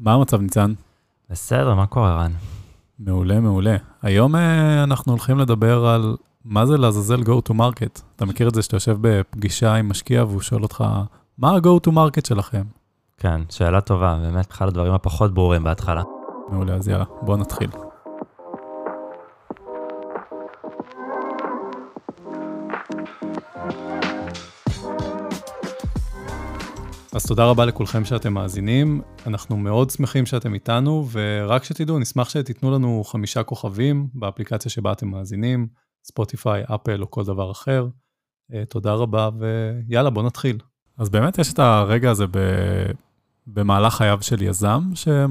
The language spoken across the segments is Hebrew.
מה המצב, ניצן? בסדר, מה קורה, רן? מעולה, מעולה. היום אה, אנחנו הולכים לדבר על מה זה לעזאזל go to market. אתה מכיר את זה שאתה יושב בפגישה עם משקיע והוא שואל אותך, מה ה-go to market שלכם? כן, שאלה טובה, באמת אחד הדברים הפחות ברורים בהתחלה. מעולה, אז יאללה, בואו נתחיל. אז תודה רבה לכולכם שאתם מאזינים, אנחנו מאוד שמחים שאתם איתנו, ורק שתדעו, נשמח שתיתנו לנו חמישה כוכבים באפליקציה שבה אתם מאזינים, ספוטיפיי, אפל או כל דבר אחר. אה, תודה רבה, ויאללה, בואו נתחיל. אז באמת יש את הרגע הזה ב... במהלך חייו של יזם, שהוא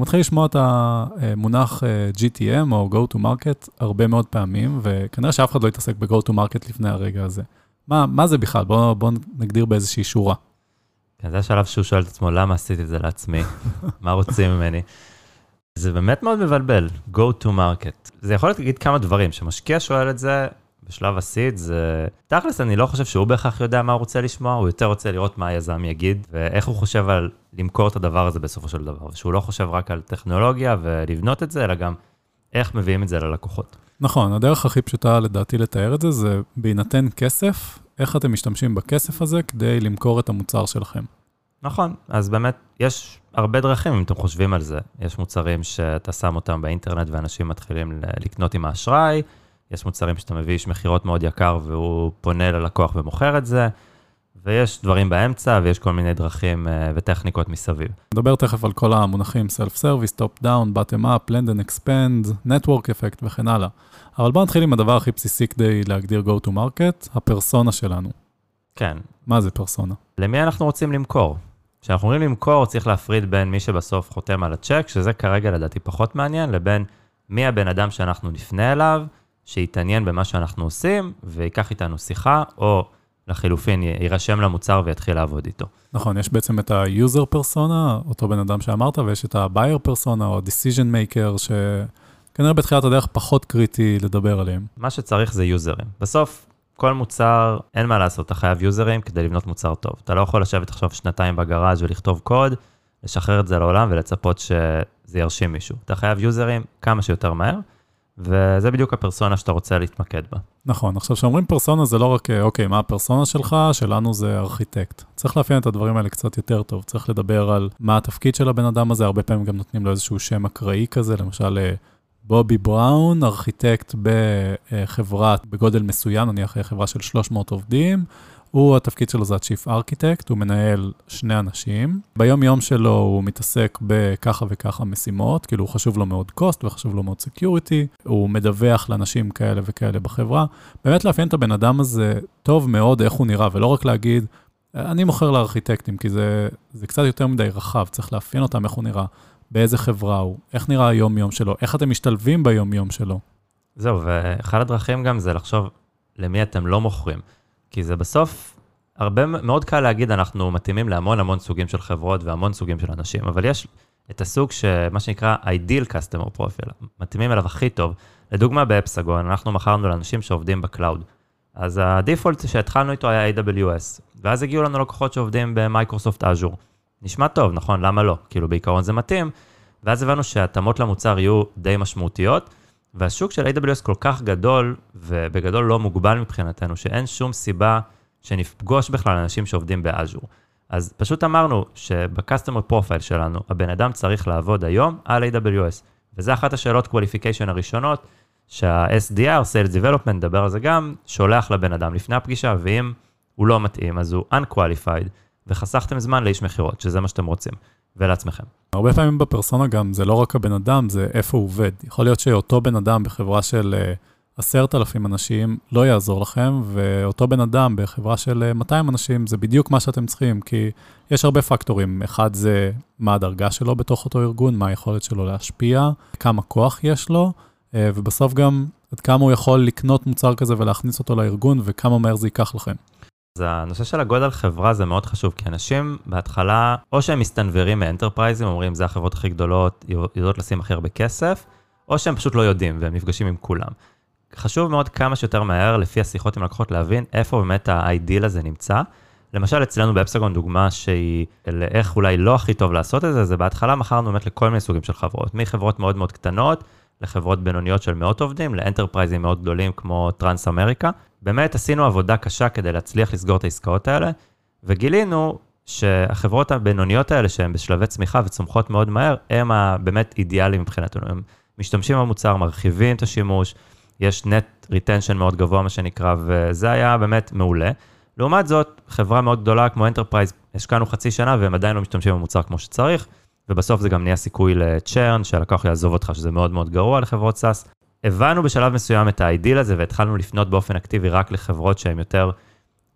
מתחיל לשמוע את המונח אה, GTM או Go to Market הרבה מאוד פעמים, וכנראה שאף אחד לא יתעסק ב-Go to Market לפני הרגע הזה. מה, מה זה בכלל? בואו בוא נגדיר באיזושהי שורה. כן, זה השלב שהוא שואל את עצמו, למה עשיתי את זה לעצמי? מה רוצים ממני? זה באמת מאוד מבלבל, go to market. זה יכול להגיד כמה דברים, שמשקיע שואל את זה בשלב הסיד, זה... תכלס, אני לא חושב שהוא בהכרח יודע מה הוא רוצה לשמוע, הוא יותר רוצה לראות מה היזם יגיד, ואיך הוא חושב על למכור את הדבר הזה בסופו של דבר, ושהוא לא חושב רק על טכנולוגיה ולבנות את זה, אלא גם איך מביאים את זה ללקוחות. נכון, הדרך הכי פשוטה לדעתי לתאר את זה, זה בהינתן כסף, איך אתם משתמשים בכסף הזה כדי למכור את המוצר שלכם. נכון, אז באמת, יש הרבה דרכים אם אתם חושבים על זה. יש מוצרים שאתה שם אותם באינטרנט ואנשים מתחילים לקנות עם האשראי, יש מוצרים שאתה מביא איש מכירות מאוד יקר והוא פונה ללקוח ומוכר את זה, ויש דברים באמצע ויש כל מיני דרכים אה, וטכניקות מסביב. נדבר תכף על כל המונחים Self-Service, Top-Down, Bottom-Up, Blend and Expand, Network Effect וכן הלאה. אבל בואו נתחיל עם הדבר הכי בסיסי כדי להגדיר Go-to-Market, הפרסונה שלנו. כן. מה זה פרסונה? למי אנחנו רוצים למכור? כשאנחנו אומרים למכור, צריך להפריד בין מי שבסוף חותם על הצ'ק, שזה כרגע לדעתי פחות מעניין, לבין מי הבן אדם שאנחנו נפנה אליו, שיתעניין במה שאנחנו עושים, ויקח איתנו שיחה, או לחילופין, יירשם למוצר ויתחיל לעבוד איתו. נכון, יש בעצם את ה-user פרסונה, אותו בן אדם שאמרת, ויש את ה-buyer פרסונה, או decision maker, שכנראה בתחילת הדרך פחות קריטי לדבר עליהם. מה שצריך זה יוזרים. בסוף, כל מוצר, אין מה לעשות, אתה חייב יוזרים כדי לבנות מוצר טוב. אתה לא יכול לשבת עכשיו שנתיים בגראז' ולכתוב קוד, לשחרר את זה לעולם ולצפות שזה ירשים מישהו. אתה חייב יוזרים כמה שיותר מהר, וזה בדיוק הפרסונה שאתה רוצה להתמקד בה. נכון, עכשיו כשאומרים פרסונה זה לא רק, אוקיי, מה הפרסונה שלך, שלנו זה ארכיטקט. צריך לאפיין את הדברים האלה קצת יותר טוב, צריך לדבר על מה התפקיד של הבן אדם הזה, הרבה פעמים גם נותנים לו איזשהו שם אקראי כזה, למשל אה, בובי בראון, ארכיטקט בחברה בגודל מסוים, נניח חברה של 300 עובדים, הוא, התפקיד שלו זה ה-Chief Architect, הוא מנהל שני אנשים. ביום-יום שלו הוא מתעסק בככה וככה משימות, כאילו הוא חשוב לו מאוד cost וחשוב לו מאוד security, הוא מדווח לאנשים כאלה וכאלה בחברה. באמת לאפיין את הבן אדם הזה טוב מאוד איך הוא נראה, ולא רק להגיד, אני מוכר לארכיטקטים, כי זה, זה קצת יותר מדי רחב, צריך לאפיין אותם איך הוא נראה. באיזה חברה הוא, איך נראה היום-יום שלו, איך אתם משתלבים ביום-יום שלו. זהו, ואחד הדרכים גם זה לחשוב למי אתם לא מוכרים. כי זה בסוף, הרבה מאוד קל להגיד, אנחנו מתאימים להמון המון סוגים של חברות והמון סוגים של אנשים, אבל יש את הסוג שמה שנקרא ideal customer profile, מתאימים אליו הכי טוב. לדוגמה ב Epsagon, אנחנו מכרנו לאנשים שעובדים ב cloud. אז ה default שהתחלנו איתו היה AWS, ואז הגיעו לנו לקוחות שעובדים ב Microsoft Azure. נשמע טוב, נכון? למה לא? כאילו בעיקרון זה מתאים, ואז הבנו שהתאמות למוצר יהיו די משמעותיות, והשוק של AWS כל כך גדול, ובגדול לא מוגבל מבחינתנו, שאין שום סיבה שנפגוש בכלל אנשים שעובדים ב Azure. אז פשוט אמרנו שב customer profile שלנו, הבן אדם צריך לעבוד היום על AWS. וזה אחת השאלות qualification הראשונות, שה-SDR, Sales Development, נדבר על זה גם, שולח לבן אדם לפני הפגישה, ואם הוא לא מתאים, אז הוא unqualified, וחסכתם זמן לאיש מכירות, שזה מה שאתם רוצים, ולעצמכם. הרבה פעמים בפרסונה גם, זה לא רק הבן אדם, זה איפה הוא עובד. יכול להיות שאותו בן אדם בחברה של אה, עשרת אלפים אנשים לא יעזור לכם, ואותו בן אדם בחברה של 200 אה, אנשים זה בדיוק מה שאתם צריכים, כי יש הרבה פקטורים. אחד זה מה הדרגה שלו בתוך אותו ארגון, מה היכולת שלו להשפיע, כמה כוח יש לו, אה, ובסוף גם עד כמה הוא יכול לקנות מוצר כזה ולהכניס אותו לארגון, וכמה מהר זה ייקח לכם. אז הנושא של הגודל חברה זה מאוד חשוב, כי אנשים בהתחלה, או שהם מסתנוורים מ enterpriseים, אומרים זה החברות הכי גדולות, יודעות לשים הכי הרבה כסף, או שהם פשוט לא יודעים והם נפגשים עם כולם. חשוב מאוד כמה שיותר מהר, לפי השיחות עם לקוחות, להבין איפה באמת ה ideal הזה נמצא, למשל, אצלנו ב Epsagon דוגמה שהיא לאיך אולי לא הכי טוב לעשות את זה, זה בהתחלה מכרנו באמת לכל מיני סוגים של חברות, מחברות מאוד מאוד קטנות, לחברות בינוניות של מאות עובדים, ל enterpriseים מאוד גדולים כמו Transamerica. באמת עשינו עבודה קשה כדי להצליח לסגור את העסקאות האלה, וגילינו שהחברות הבינוניות האלה, שהן בשלבי צמיחה וצומחות מאוד מהר, הם הבאמת אידיאליים מבחינתנו. הם משתמשים במוצר, מרחיבים את השימוש, יש net retention מאוד גבוה, מה שנקרא, וזה היה באמת מעולה. לעומת זאת, חברה מאוד גדולה כמו enterprise, השקענו חצי שנה והם עדיין לא משתמשים במוצר כמו שצריך, ובסוף זה גם נהיה סיכוי ל churn, שהלקוח יעזוב אותך, שזה מאוד מאוד גרוע לחברות SaaS. הבנו בשלב מסוים את ה ideal הזה והתחלנו לפנות באופן אקטיבי רק לחברות שהן יותר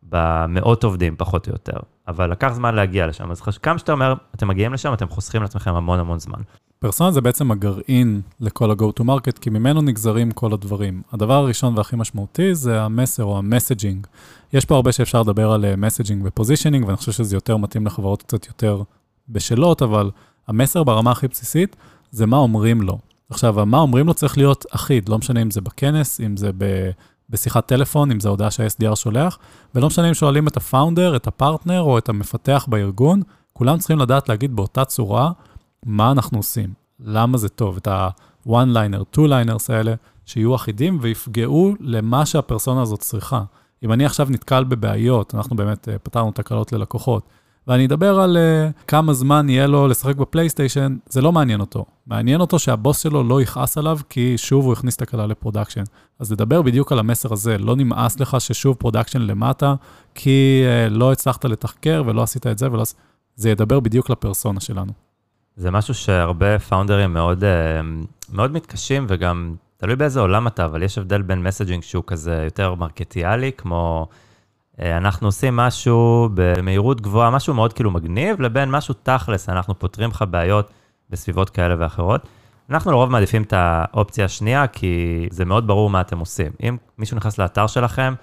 במאות עובדים, פחות או יותר. אבל לקח זמן להגיע לשם, אז כמה שאתה אומר, אתם מגיעים לשם, אתם חוסכים לעצמכם המון המון זמן. פרסונה זה בעצם הגרעין לכל ה-go to market, כי ממנו נגזרים כל הדברים. הדבר הראשון והכי משמעותי זה המסר או ה messaging. יש פה הרבה שאפשר לדבר על messaging ו positioning, ואני חושב שזה יותר מתאים לחברות קצת יותר בשלות, אבל המסר ברמה הכי בסיסית זה מה אומרים לו. עכשיו, מה אומרים לו צריך להיות אחיד, לא משנה אם זה בכנס, אם זה ב... בשיחת טלפון, אם זו הודעה שה-SDR שולח, ולא משנה אם שואלים את הפאונדר, את הפרטנר או את המפתח בארגון, כולם צריכים לדעת להגיד באותה צורה מה אנחנו עושים, למה זה טוב, את ה-one-liner, two-liners האלה, שיהיו אחידים ויפגעו למה שהפרסונה הזאת צריכה. אם אני עכשיו נתקל בבעיות, אנחנו באמת uh, פתרנו תקלות ללקוחות, ואני אדבר על uh, כמה זמן יהיה לו לשחק ב PlayStation, זה לא מעניין אותו. מעניין אותו שהבוס שלו לא יכעס עליו, כי שוב הוא הכניס תקלה ל production. אז נדבר בדיוק על המסר הזה, לא נמאס לך ששוב production למטה, כי uh, לא הצלחת לתחקר ולא עשית את זה, ולא... זה ידבר בדיוק לפרסונה שלנו. זה משהו שהרבה founderים מאוד, מאוד מתקשים, וגם תלוי באיזה עולם אתה, אבל יש הבדל בין messaging שהוא כזה יותר marketingאלי, כמו אנחנו עושים משהו במהירות גבוהה, משהו מאוד כאילו מגניב, לבין משהו תכלס, אנחנו פותרים לך בעיות בסביבות כאלה ואחרות. אנחנו לרוב מעדיפים את האופציה השנייה, כי זה מאוד ברור מה אתם עושים. אם מישהו נכנס לאתר שלכם,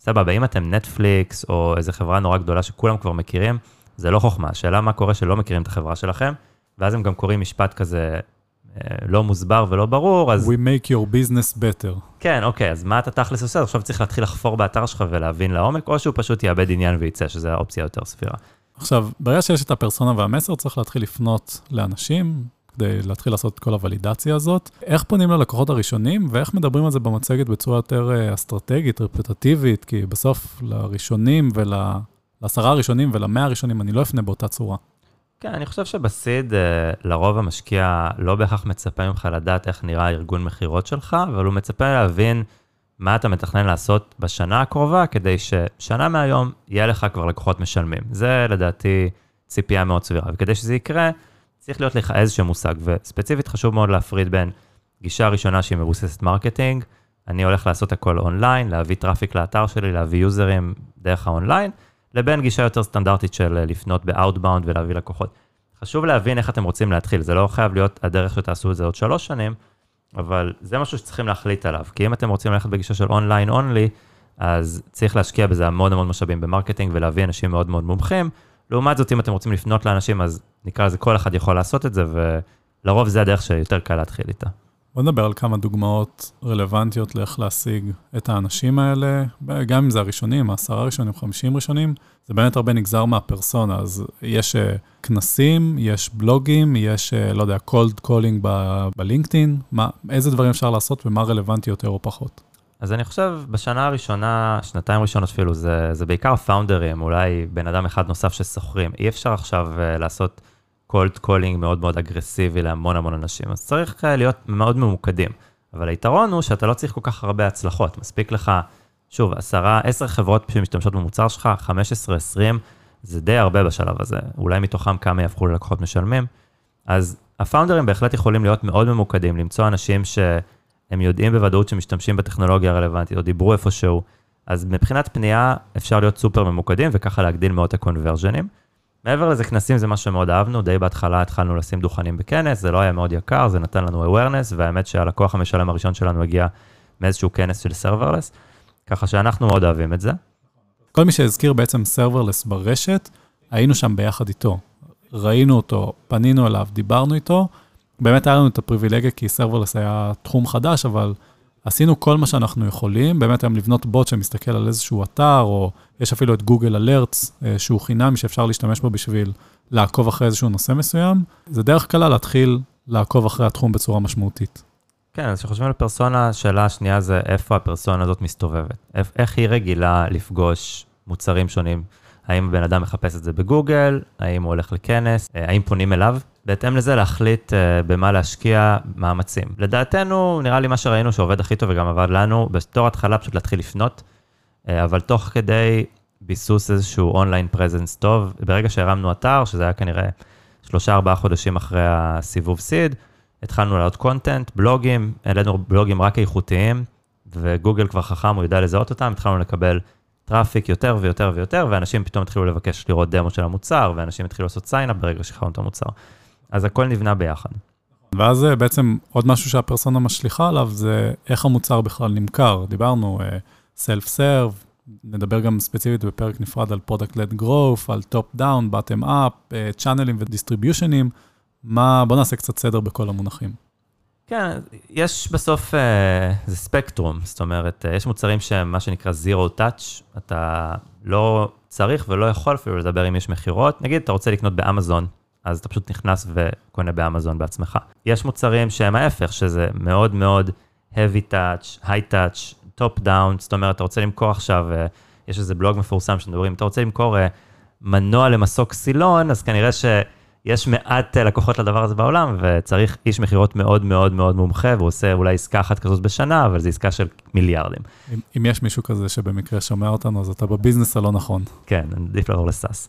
סבבה, אם אתם נטפליקס או איזו חברה נורא גדולה שכולם כבר מכירים, זה לא חוכמה. השאלה מה קורה שלא מכירים את החברה שלכם, ואז הם גם קוראים משפט כזה אה, לא מוסבר ולא ברור, אז... We make your business better. כן, אוקיי, אז מה אתה תכלס עושה? עכשיו צריך להתחיל לחפור באתר שלך ולהבין לעומק, או שהוא פשוט יאבד עניין וייצא, שזה האופציה היותר סבירה. עכשיו, ברגע שיש את הפרסונה והמסר, צריך להתחיל לפנות לאנשים, כדי להתחיל לעשות את כל הוולידציה הזאת. איך פונים ללקוחות הראשונים, ואיך מדברים על זה במצגת בצורה יותר אה, אסטרטגית, רפטטיבית, כי בסוף לראשונים ולעשרה הראשונים ולמאה הראשונים אני לא אפנה באותה צורה. כן, אני חושב שבסיד, אה, לרוב המשקיע לא בהכרח מצפה ממך לדעת איך נראה ארגון מכירות שלך, אבל הוא מצפה להבין מה אתה מתכנן לעשות בשנה הקרובה, כדי ששנה מהיום יהיה לך כבר לקוחות משלמים. זה לדעתי ציפייה מאוד סבירה, וכדי שזה יקרה, צריך להיות לך איזשהו מושג, וספציפית חשוב מאוד להפריד בין גישה ראשונה שהיא מבוססת marketing, אני הולך לעשות הכל אונליין, להביא traffic לאתר שלי, להביא userים דרך האונליין, לבין גישה יותר סטנדרטית של אה, לפנות ב-outbound ולהביא לקוחות. חשוב להבין איך אתם רוצים להתחיל, זה לא חייב להיות הדרך שתעשו את זה עוד שלוש שנים, אבל זה משהו שצריכים להחליט עליו, כי אם אתם רוצים ללכת בגישה של online only, אז צריך להשקיע בזה המון המון משאבים ב marketing ולהביא אנשים מאוד מאוד מומחים. לעומת זאת, אם אתם רוצים לפנות לאנשים, אז נקרא לזה כל אחד יכול לעשות את זה, ולרוב זה הדרך שיותר קל להתחיל איתה. בוא נדבר על כמה דוגמאות רלוונטיות לאיך להשיג את האנשים האלה, גם אם זה הראשונים, העשרה ראשונים, חמישים ראשונים, זה באמת הרבה נגזר מהפרסונה, אז יש uh, כנסים, יש בלוגים, יש, uh, לא יודע, cold calling בלינקדאין, מה, איזה דברים אפשר לעשות ומה רלוונטי יותר או פחות. אז אני חושב, בשנה הראשונה, שנתיים ראשונות אפילו, זה, זה בעיקר פאונדרים, אולי בן אדם אחד נוסף ששוכרים. אי אפשר עכשיו uh, לעשות... cold calling מאוד מאוד אגרסיבי להמון המון אנשים, אז צריך להיות מאוד ממוקדים. אבל היתרון הוא שאתה לא צריך כל כך הרבה הצלחות, מספיק לך, שוב, עשרה, עשר חברות שמשתמשות במוצר שלך, 15, 20, זה די הרבה בשלב הזה, אולי מתוכם כמה יהפכו ללקוחות משלמים. אז ה founderים בהחלט יכולים להיות מאוד ממוקדים, למצוא אנשים שהם יודעים בוודאות שמשתמשים בטכנולוגיה הרלוונטית, או דיברו איפשהו, אז מבחינת פנייה אפשר להיות סופר ממוקדים וככה להגדיל מאוד את ה conversion. מעבר לזה, כנסים זה משהו שמאוד אהבנו, די בהתחלה התחלנו לשים דוכנים בכנס, זה לא היה מאוד יקר, זה נתן לנו awareness, והאמת שהלקוח המשלם הראשון שלנו הגיע מאיזשהו כנס של serverless, ככה שאנחנו מאוד אוהבים את זה. כל מי שהזכיר בעצם serverless ברשת, היינו שם ביחד איתו. ראינו אותו, פנינו אליו, דיברנו איתו. באמת היה לנו את הפריבילגיה, כי serverless היה תחום חדש, אבל עשינו כל מה שאנחנו יכולים, באמת היום לבנות בוט שמסתכל על איזשהו אתר, או יש אפילו את גוגל אלרטס, שהוא חינם שאפשר להשתמש בו בשביל לעקוב אחרי איזשהו נושא מסוים. זה דרך קלה להתחיל לעקוב אחרי התחום בצורה משמעותית. כן, אז כשחושבים על פרסונה, השאלה השנייה זה איפה הפרסונה הזאת מסתובבת. איך היא רגילה לפגוש מוצרים שונים? האם בן אדם מחפש את זה בגוגל? האם הוא הולך לכנס? אה, האם פונים אליו? בהתאם לזה להחליט uh, במה להשקיע מאמצים. לדעתנו, נראה לי מה שראינו שעובד הכי טוב וגם עבד לנו, בתור התחלה פשוט להתחיל לפנות, uh, אבל תוך כדי ביסוס איזשהו online presence טוב, ברגע שהרמנו אתר, שזה היה כנראה שלושה ארבעה חודשים אחרי הסיבוב seed, התחלנו לעלות content, בלוגים, העלינו בלוגים רק איכותיים, וגוגל כבר חכם, הוא יודע לזהות אותם, התחלנו לקבל traffic יותר ויותר ויותר, ואנשים פתאום התחילו לבקש לראות דמו של המוצר, ואנשים התחילו לעשות sign up ברגע שחררנו את המוצר. אז הכל נבנה ביחד. ואז אה, בעצם עוד משהו שהפרסונה משליכה עליו, זה איך המוצר בכלל נמכר. דיברנו, סלף uh, סרב, נדבר גם ספציפית בפרק נפרד על product-led growth, על top-down, bottom-up, צ'אנלים ודיסטריביושנים. מה, בוא נעשה קצת סדר בכל המונחים. כן, יש בסוף, uh, זה ספקטרום, זאת אומרת, uh, יש מוצרים שהם מה שנקרא zero touch, אתה לא צריך ולא יכול אפילו לדבר אם יש מכירות. נגיד, אתה רוצה לקנות באמזון, אז אתה פשוט נכנס וקונה באמזון בעצמך. יש מוצרים שהם ההפך, שזה מאוד מאוד heavy touch, high touch, top down, זאת אומרת, אתה רוצה למכור עכשיו, uh, יש איזה בלוג מפורסם שמדברים, אתה רוצה למכור uh, מנוע למסוק סילון, אז כנראה ש... יש מעט אה, לקוחות לדבר הזה בעולם, וצריך איש מכירות מאוד מאוד מאוד מומחה, והוא עושה אולי עסקה אחת כזאת בשנה, אבל זו עסקה של מיליארדים. אם, אם יש מישהו כזה שבמקרה שומע אותנו, אז אתה בביזנס הלא נכון. כן, עדיף לעבור לסאס.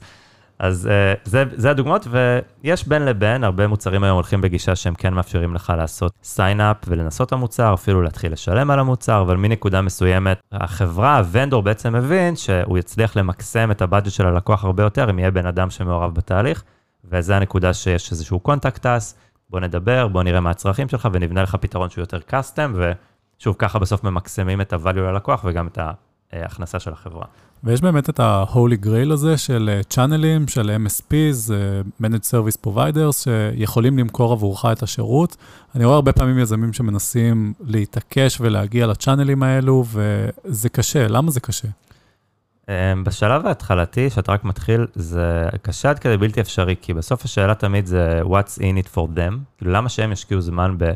אז uh, זה, זה הדוגמאות, ויש בין לבין, הרבה מוצרים היום הולכים בגישה שהם כן מאפשרים לך לעשות sign up ולנסות את המוצר, אפילו להתחיל לשלם על המוצר, אבל מנקודה מסוימת, החברה, ה vendor בעצם מבין שהוא יצליח למקסם את ה budget של הלקוח הרבה יותר, אם יהיה בן אדם שמעורב בתהליך. וזו הנקודה שיש איזשהו contact us, בוא נדבר, בוא נראה מה הצרכים שלך ונבנה לך פתרון שהוא יותר custom, ושוב, ככה בסוף ממקסמים את ה-value ללקוח וגם את ההכנסה של החברה. ויש באמת את ה-holy grail הזה של צ'אנלים, של MSPs, Managed Service Providers, שיכולים למכור עבורך את השירות. אני רואה הרבה פעמים יזמים שמנסים להתעקש ולהגיע לצ'אנלים האלו, וזה קשה. למה זה קשה? בשלב ההתחלתי, שאתה רק מתחיל, זה קשה עד כדי בלתי אפשרי, כי בסוף השאלה תמיד זה what's in it for them, כאילו למה שהם ישקיעו זמן ב...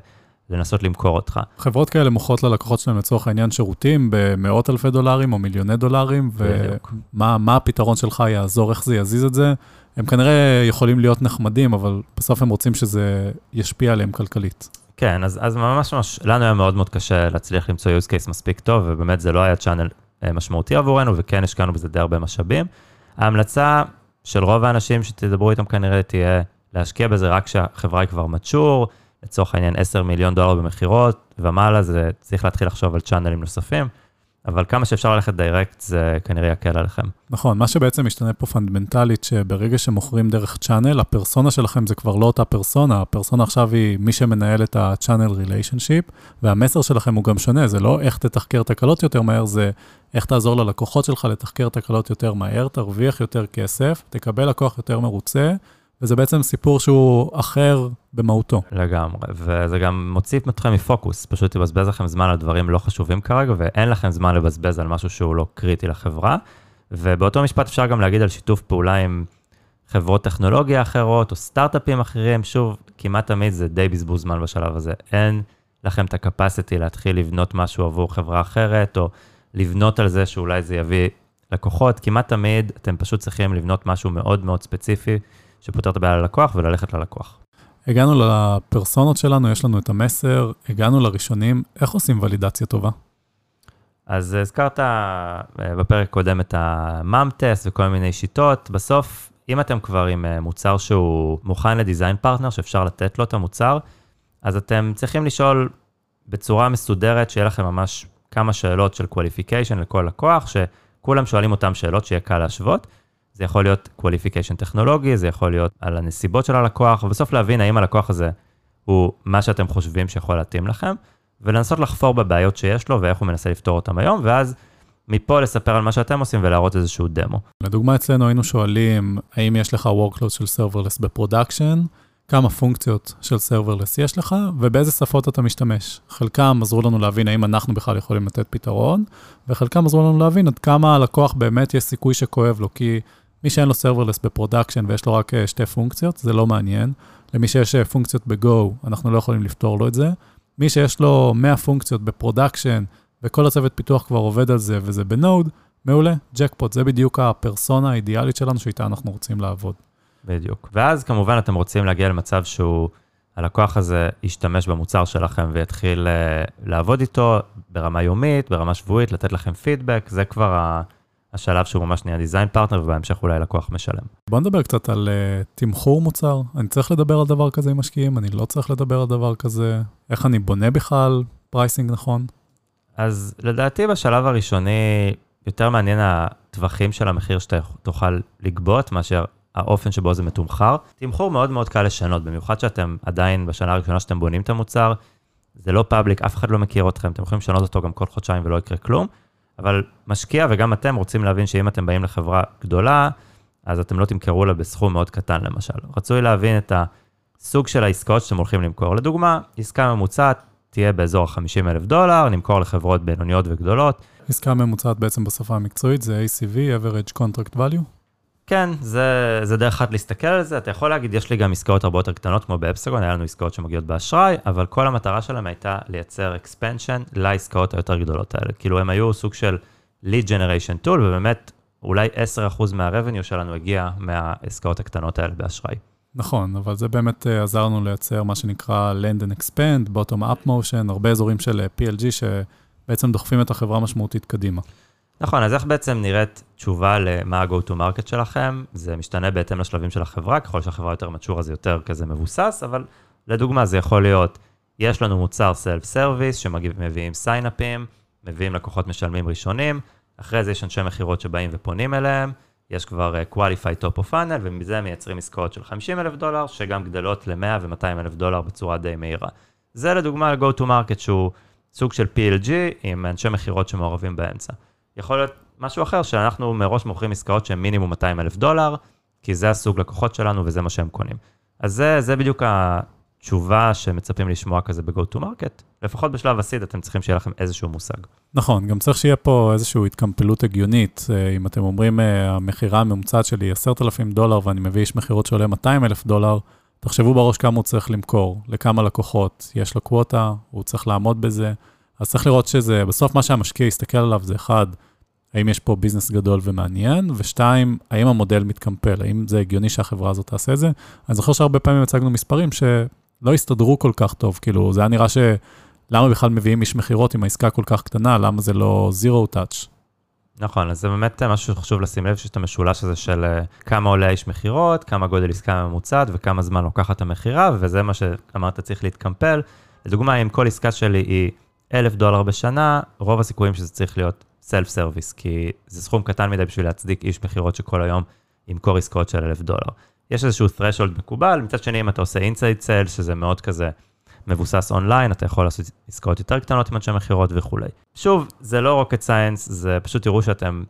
לנסות למכור אותך. חברות כאלה מוכרות ללקוחות שלהם לצורך העניין שירותים במאות אלפי דולרים או מיליוני דולרים, ומה הפתרון שלך יעזור, איך זה יזיז את זה. הם כנראה יכולים להיות נחמדים, אבל בסוף הם רוצים שזה ישפיע עליהם כלכלית. כן, אז, אז ממש ממש, לנו היה מאוד מאוד קשה להצליח למצוא use case מספיק טוב, ובאמת זה לא היה צ'אנל אה, משמעותי עבורנו, וכן השקענו בזה די הרבה משאבים. ההמלצה של רוב האנשים שתדברו איתם כנראה תהיה להשקיע בזה רק כשהחברה היא כבר mature, לצורך העניין 10 מיליון דולר במכירות ומעלה, זה צריך להתחיל לחשוב על channelים נוספים. אבל כמה שאפשר ללכת direct, זה כנראה יקל עליכם. נכון, מה שבעצם משתנה פה fundamentalית, שברגע שמוכרים דרך channel, הפרסונה שלכם זה כבר לא אותה פרסונה, הפרסונה עכשיו היא מי שמנהל את ה-channel relationship, והמסר שלכם הוא גם שונה, זה לא איך תתחקר תקלות יותר מהר, זה איך תעזור ללקוחות שלך לתחקר תקלות יותר מהר, תרוויח יותר כסף, תקבל לקוח יותר מרוצה, וזה בעצם סיפור שהוא אחר במהותו. לגמרי, וזה גם מוציא אתכם מפוקוס, פשוט יבזבז לכם זמן על דברים לא חשובים כרגע, ואין לכם זמן לבזבז על משהו שהוא לא קריטי לחברה. ובאותו משפט אפשר גם להגיד על שיתוף פעולה עם חברות טכנולוגיה אחרות, או סטארט-אפים אחרים, שוב, כמעט תמיד זה די בזבוז זמן בשלב הזה. אין לכם את ה-capacity להתחיל לבנות משהו עבור חברה אחרת, או לבנות על זה שאולי זה יביא לקוחות, כמעט תמיד אתם פשוט צריכים לבנות משהו מאוד מאוד ספציפי. שפותר את הבעיה ללקוח וללכת ללקוח. הגענו לפרסונות שלנו, יש לנו את המסר, הגענו לראשונים, איך עושים ולידציה טובה? אז הזכרת אה, בפרק קודם את המאם-טסט וכל מיני שיטות. בסוף, אם אתם כבר עם אה, מוצר שהוא מוכן לדיזיין פרטנר, שאפשר לתת לו את המוצר, אז אתם צריכים לשאול בצורה מסודרת, שיהיה לכם ממש כמה שאלות של qualification לכל לקוח, שכולם שואלים אותם שאלות שיהיה קל להשוות. זה יכול להיות qualification טכנולוגי, זה יכול להיות על הנסיבות של הלקוח, ובסוף להבין האם הלקוח הזה הוא מה שאתם חושבים שיכול להתאים לכם, ולנסות לחפור בבעיות שיש לו ואיך הוא מנסה לפתור אותם היום, ואז מפה לספר על מה שאתם עושים ולהראות איזשהו דמו. לדוגמה, אצלנו היינו שואלים, האם יש לך workload של serverless ב production? כמה פונקציות של Serverless יש לך, ובאיזה שפות אתה משתמש. חלקם עזרו לנו להבין האם אנחנו בכלל יכולים לתת פתרון, וחלקם עזרו לנו להבין עד כמה הלקוח באמת יש סיכוי שכואב לו, כי מי שאין לו Serverless ב-production ויש לו רק שתי פונקציות, זה לא מעניין. למי שיש פונקציות ב-Go, אנחנו לא יכולים לפתור לו את זה. מי שיש לו 100 פונקציות ב-production, וכל הצוות פיתוח כבר עובד על זה, וזה ב-Node, מעולה, ג'קפוט, זה בדיוק הפרסונה האידיאלית שלנו שאיתה אנחנו רוצים לעבוד. בדיוק. ואז כמובן אתם רוצים להגיע למצב שהוא, הלקוח הזה ישתמש במוצר שלכם ויתחיל uh, לעבוד איתו ברמה יומית, ברמה שבועית, לתת לכם פידבק, זה כבר ה... השלב שהוא ממש נהיה design partner, ובהמשך אולי לקוח משלם. בוא נדבר קצת על uh, תמחור מוצר. אני צריך לדבר על דבר כזה עם משקיעים, אני לא צריך לדבר על דבר כזה. איך אני בונה בכלל pricing נכון? אז לדעתי בשלב הראשוני, יותר מעניין הטווחים של המחיר שאתה תוכל לגבות, מאשר האופן שבו זה מתומחר. תמחור מאוד מאוד קל לשנות, במיוחד שאתם עדיין בשנה הראשונה שאתם בונים את המוצר, זה לא public, אף אחד לא מכיר אתכם, אתם יכולים לשנות אותו גם כל חודשיים ולא יקרה כלום, אבל משקיע וגם אתם רוצים להבין שאם אתם באים לחברה גדולה, אז אתם לא תמכרו לה בסכום מאוד קטן למשל. רצוי להבין את הסוג של העסקאות שאתם הולכים למכור. לדוגמה, עסקה ממוצעת תהיה באזור ה-50 אלף דולר, נמכור לחברות בינוניות וגדולות. עסקה ממוצעת בעצם בשפה המקצועית זה ACV, average contract value? כן, זה, זה דרך אחת להסתכל על זה. אתה יכול להגיד, יש לי גם עסקאות הרבה יותר קטנות, כמו באפסגון, היה לנו עסקאות שמגיעות באשראי, אבל כל המטרה שלהם הייתה לייצר expansion לעסקאות היותר גדולות האלה. כאילו, הם היו סוג של lead generation tool, ובאמת, אולי 10% מה-revenue שלנו הגיע מהעסקאות הקטנות האלה באשראי. נכון, אבל זה באמת uh, עזר לנו לייצר מה שנקרא Land and Expand, Bottom Up Motion, הרבה אזורים של uh, PLG שבעצם דוחפים את החברה משמעותית קדימה. נכון, אז איך בעצם נראית תשובה למה ה-go-to-market שלכם? זה משתנה בהתאם לשלבים של החברה, ככל שהחברה יותר mature-ה זה יותר כזה מבוסס, אבל לדוגמה זה יכול להיות, יש לנו מוצר self-service שמביאים sign-up ים, מביאים לקוחות משלמים ראשונים, אחרי זה יש אנשי מכירות שבאים ופונים אליהם, יש כבר uh, qualified top of funnel, ומזה מייצרים עסקאות של 50 אלף דולר, שגם גדלות ל-100 ו-200 אלף דולר בצורה די מהירה. זה לדוגמה ל-go-to-market שהוא סוג של PLG עם אנשי מכירות שמעורבים באמצע. יכול להיות משהו אחר, שאנחנו מראש מוכרים עסקאות שהן מינימום 200 אלף דולר, כי זה הסוג לקוחות שלנו וזה מה שהם קונים. אז זה, זה בדיוק התשובה שמצפים לשמוע כזה ב-go to market. לפחות בשלב הסיד אתם צריכים שיהיה לכם איזשהו מושג. נכון, גם צריך שיהיה פה איזושהי התקמפלות הגיונית. אה, אם אתם אומרים, אה, המכירה הממוצעת שלי 10,000 דולר ואני מביא איש מכירות שעולה 200 אלף דולר, תחשבו בראש כמה הוא צריך למכור, לכמה לקוחות, יש לו קווטה, הוא צריך לעמוד בזה. אז צריך לראות שזה, בסוף מה שהמשקיע יסתכל עליו זה אחד, האם יש פה ביזנס גדול ומעניין, ושתיים, האם המודל מתקמפל, האם זה הגיוני שהחברה הזאת תעשה את זה. אני זוכר שהרבה פעמים הצגנו מספרים שלא הסתדרו כל כך טוב, כאילו, זה היה נראה ש... למה בכלל מביאים איש מכירות עם העסקה כל כך קטנה, למה זה לא zero touch? נכון, אז זה באמת משהו שחשוב לשים לב, שיש את המשולש הזה של אה, כמה עולה איש מכירות, כמה גודל עסקה ממוצעת וכמה זמן לוקחת המכירה, וזה מה שאמרת צריך להתקמפל. לדוגמה, אם כל עסקה שלי היא אלף דולר בשנה, רוב הסיכויים שזה צריך להיות self service, כי זה סכום קטן מדי בשביל להצדיק איש מכירות שכל היום ימכור עסקאות של אלף דולר. יש איזשהו threshold מקובל, מצד שני אם אתה עושה inside sale, שזה מאוד כזה מבוסס אונליין, אתה יכול לעשות עסקאות יותר קטנות עם אנשי מכירות וכולי. שוב, זה לא rocket science, זה פשוט תראו שאתם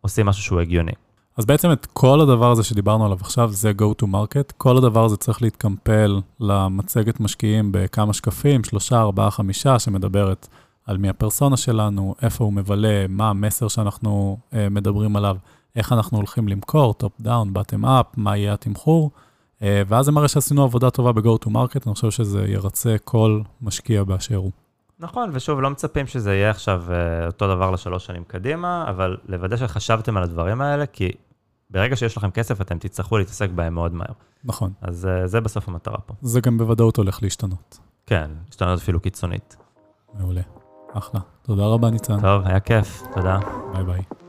עושים משהו שהוא הגיוני. אז בעצם את כל הדבר הזה שדיברנו עליו עכשיו, זה go to market. כל הדבר הזה צריך להתקמפל למצגת משקיעים בכמה שקפים, שלושה, ארבעה, חמישה, שמדברת על מי הפרסונה שלנו, איפה הוא מבלה, מה המסר שאנחנו uh, מדברים עליו, איך אנחנו הולכים למכור, top down, bottom up, מה יהיה התמחור, uh, ואז זה מראה שעשינו עבודה טובה ב-go to market, אני חושב שזה ירצה כל משקיע באשר הוא. נכון, ושוב, לא מצפים שזה יהיה עכשיו uh, אותו דבר לשלוש שנים קדימה, אבל לוודא שחשבתם על הדברים האלה, כי ברגע שיש לכם כסף, אתם תצטרכו להתעסק בהם מאוד מהר. נכון. אז uh, זה בסוף המטרה פה. זה גם בוודאות הולך להשתנות. כן, להשתנות אפילו קיצונית. מעולה. אחלה. תודה רבה, ניצן. טוב, היה כיף, תודה. ביי ביי.